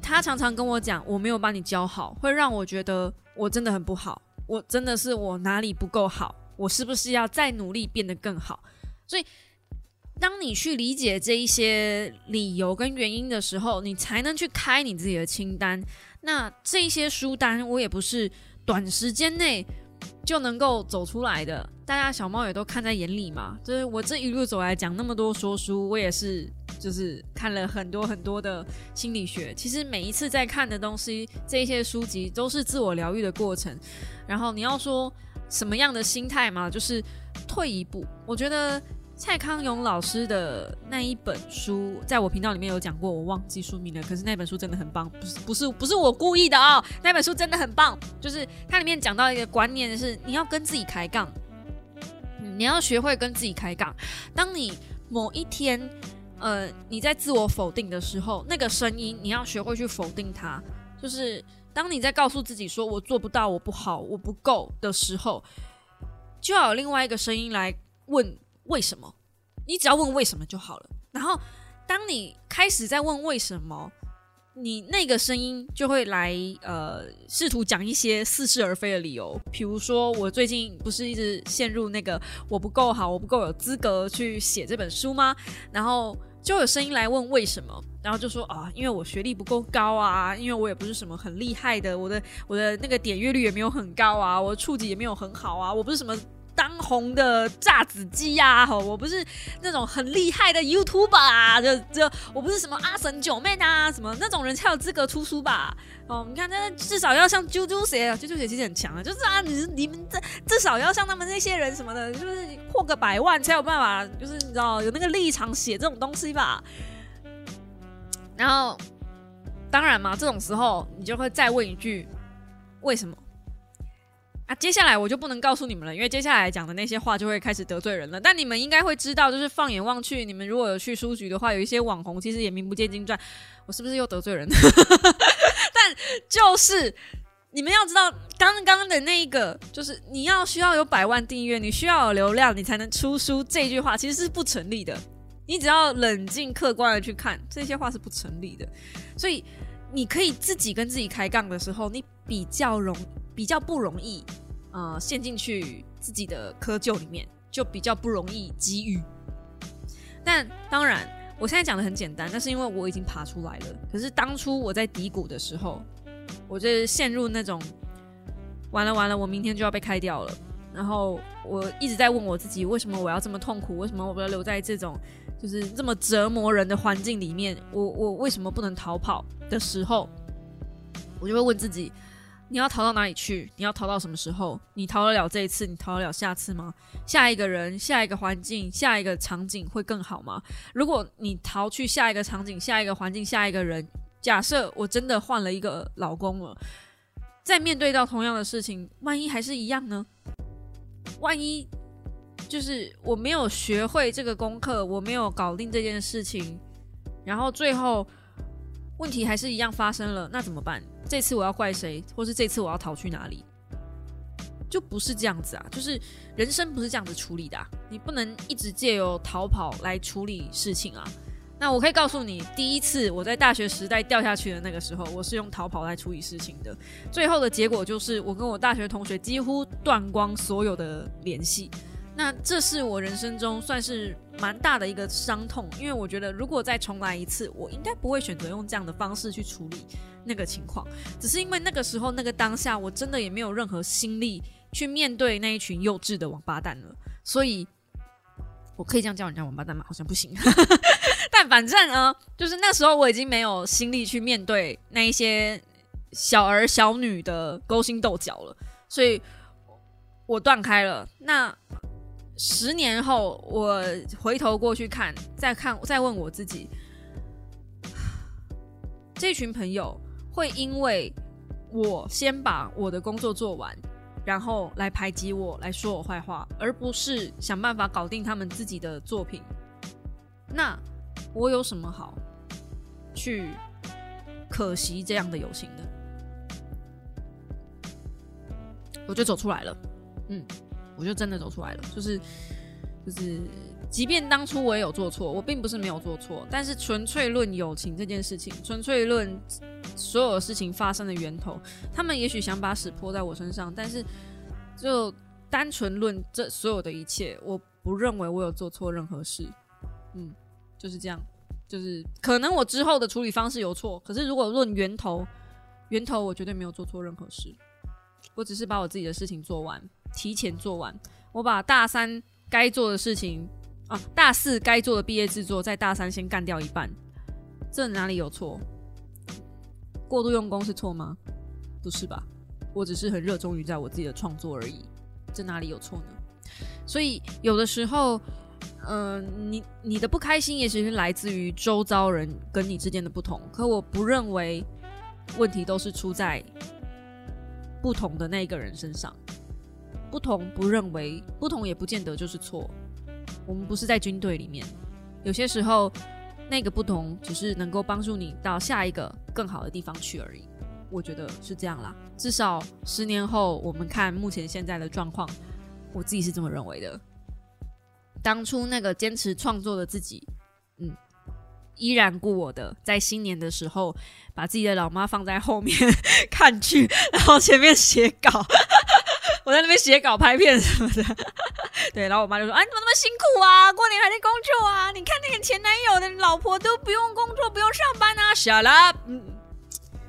她常常跟我讲，我没有把你教好，会让我觉得我真的很不好，我真的是我哪里不够好，我是不是要再努力变得更好？所以。当你去理解这一些理由跟原因的时候，你才能去开你自己的清单。那这些书单，我也不是短时间内就能够走出来的。大家小猫也都看在眼里嘛。就是我这一路走来讲那么多说书，我也是就是看了很多很多的心理学。其实每一次在看的东西，这些书籍都是自我疗愈的过程。然后你要说什么样的心态嘛，就是退一步。我觉得。蔡康永老师的那一本书，在我频道里面有讲过，我忘记书名了。可是那本书真的很棒，不是不是不是我故意的啊！那本书真的很棒，就是它里面讲到一个观念是，你要跟自己开杠，你要学会跟自己开杠。当你某一天，呃，你在自我否定的时候，那个声音你要学会去否定它。就是当你在告诉自己说我做不到、我不好、我不够的时候，就要有另外一个声音来问。为什么？你只要问为什么就好了。然后，当你开始在问为什么，你那个声音就会来呃，试图讲一些似是而非的理由。比如说，我最近不是一直陷入那个我不够好，我不够有资格去写这本书吗？然后就有声音来问为什么，然后就说啊，因为我学历不够高啊，因为我也不是什么很厉害的，我的我的那个点阅率也没有很高啊，我触及也没有很好啊，我不是什么。当红的炸子鸡呀！吼，我不是那种很厉害的 YouTuber 啊，就就我不是什么阿神九妹啊，什么那种人才有资格出书吧？哦，你看，那至少要像啾啾鞋，啾啾鞋其实很强啊，就是啊，你你们这至少要像他们那些人什么的，就是破个百万才有办法，就是你知道有那个立场写这种东西吧？然后，当然嘛，这种时候你就会再问一句：为什么？啊，接下来我就不能告诉你们了，因为接下来讲的那些话就会开始得罪人了。但你们应该会知道，就是放眼望去，你们如果有去书局的话，有一些网红其实也名不见经传。我是不是又得罪人？但就是你们要知道，刚刚的那一个，就是你要需要有百万订阅，你需要有流量，你才能出书。这句话其实是不成立的。你只要冷静客观的去看，这些话是不成立的。所以你可以自己跟自己开杠的时候，你比较容。比较不容易，呃，陷进去自己的窠臼里面，就比较不容易机遇。但当然，我现在讲的很简单，那是因为我已经爬出来了。可是当初我在低谷的时候，我就陷入那种完了完了，我明天就要被开掉了。然后我一直在问我自己，为什么我要这么痛苦？为什么我要留在这种就是这么折磨人的环境里面？我我为什么不能逃跑的时候，我就会问自己。你要逃到哪里去？你要逃到什么时候？你逃得了这一次？你逃得了下次吗？下一个人、下一个环境、下一个场景会更好吗？如果你逃去下一个场景、下一个环境、下一个人，假设我真的换了一个老公了，再面对到同样的事情，万一还是一样呢？万一就是我没有学会这个功课，我没有搞定这件事情，然后最后。问题还是一样发生了，那怎么办？这次我要怪谁，或是这次我要逃去哪里？就不是这样子啊！就是人生不是这样子处理的，你不能一直借由逃跑来处理事情啊。那我可以告诉你，第一次我在大学时代掉下去的那个时候，我是用逃跑来处理事情的。最后的结果就是，我跟我大学同学几乎断光所有的联系。那这是我人生中算是蛮大的一个伤痛，因为我觉得如果再重来一次，我应该不会选择用这样的方式去处理那个情况，只是因为那个时候那个当下，我真的也没有任何心力去面对那一群幼稚的王八蛋了，所以我可以这样叫人家王八蛋吗？好像不行，但反正呢，就是那时候我已经没有心力去面对那一些小儿小女的勾心斗角了，所以我断开了。那。十年后，我回头过去看，再看，再问我自己，这群朋友会因为我先把我的工作做完，然后来排挤我，来说我坏话，而不是想办法搞定他们自己的作品，那我有什么好去可惜这样的友情的？我就走出来了，嗯。我就真的走出来了，就是就是，即便当初我也有做错，我并不是没有做错，但是纯粹论友情这件事情，纯粹论所有事情发生的源头，他们也许想把屎泼在我身上，但是就单纯论这所有的一切，我不认为我有做错任何事，嗯，就是这样，就是可能我之后的处理方式有错，可是如果论源头，源头我绝对没有做错任何事，我只是把我自己的事情做完。提前做完，我把大三该做的事情啊，大四该做的毕业制作，在大三先干掉一半，这哪里有错？过度用功是错吗？不是吧？我只是很热衷于在我自己的创作而已，这哪里有错呢？所以有的时候，嗯，你你的不开心也许是来自于周遭人跟你之间的不同，可我不认为问题都是出在不同的那个人身上。不同不认为不同，也不见得就是错。我们不是在军队里面，有些时候那个不同只是能够帮助你到下一个更好的地方去而已。我觉得是这样啦。至少十年后，我们看目前现在的状况，我自己是这么认为的。当初那个坚持创作的自己，嗯，依然故我的，在新年的时候把自己的老妈放在后面 看剧，然后前面写稿。我在那边写稿、拍片什么的，对，然后我妈就说：“啊，你怎么那么辛苦啊？过年还在工作啊？你看那个前男友的老婆都不用工作、不用上班啊！” Shut up，嗯，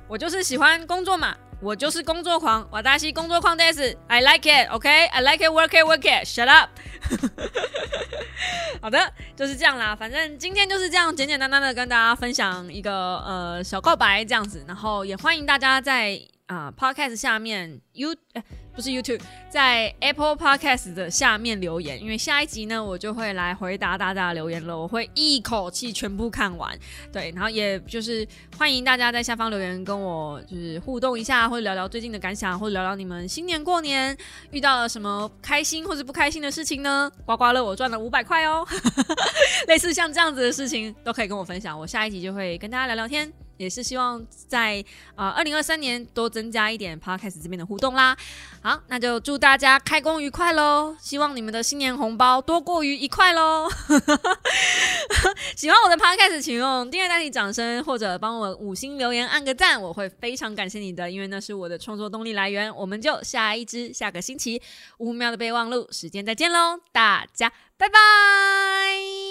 我就是喜欢工作嘛，我就是工作狂，我大西工作狂 this，I like it，OK，I like it，work it，work it，shut up。好的，就是这样啦，反正今天就是这样简简单单的跟大家分享一个呃小告白这样子，然后也欢迎大家在啊 Podcast 下面 You。不是 YouTube，在 Apple Podcast 的下面留言，因为下一集呢，我就会来回答大家的留言了。我会一口气全部看完，对，然后也就是欢迎大家在下方留言跟我就是互动一下，或者聊聊最近的感想，或者聊聊你们新年过年遇到了什么开心或者不开心的事情呢？刮刮乐我赚了五百块哦，类似像这样子的事情都可以跟我分享，我下一集就会跟大家聊聊天。也是希望在啊，二零二三年多增加一点 podcast 这边的互动啦。好，那就祝大家开工愉快喽！希望你们的新年红包多过于一块喽。喜欢我的 podcast，请用订阅代替掌声，或者帮我五星留言按个赞，我会非常感谢你的，因为那是我的创作动力来源。我们就下一支下个星期五秒的备忘录时间再见喽，大家拜拜。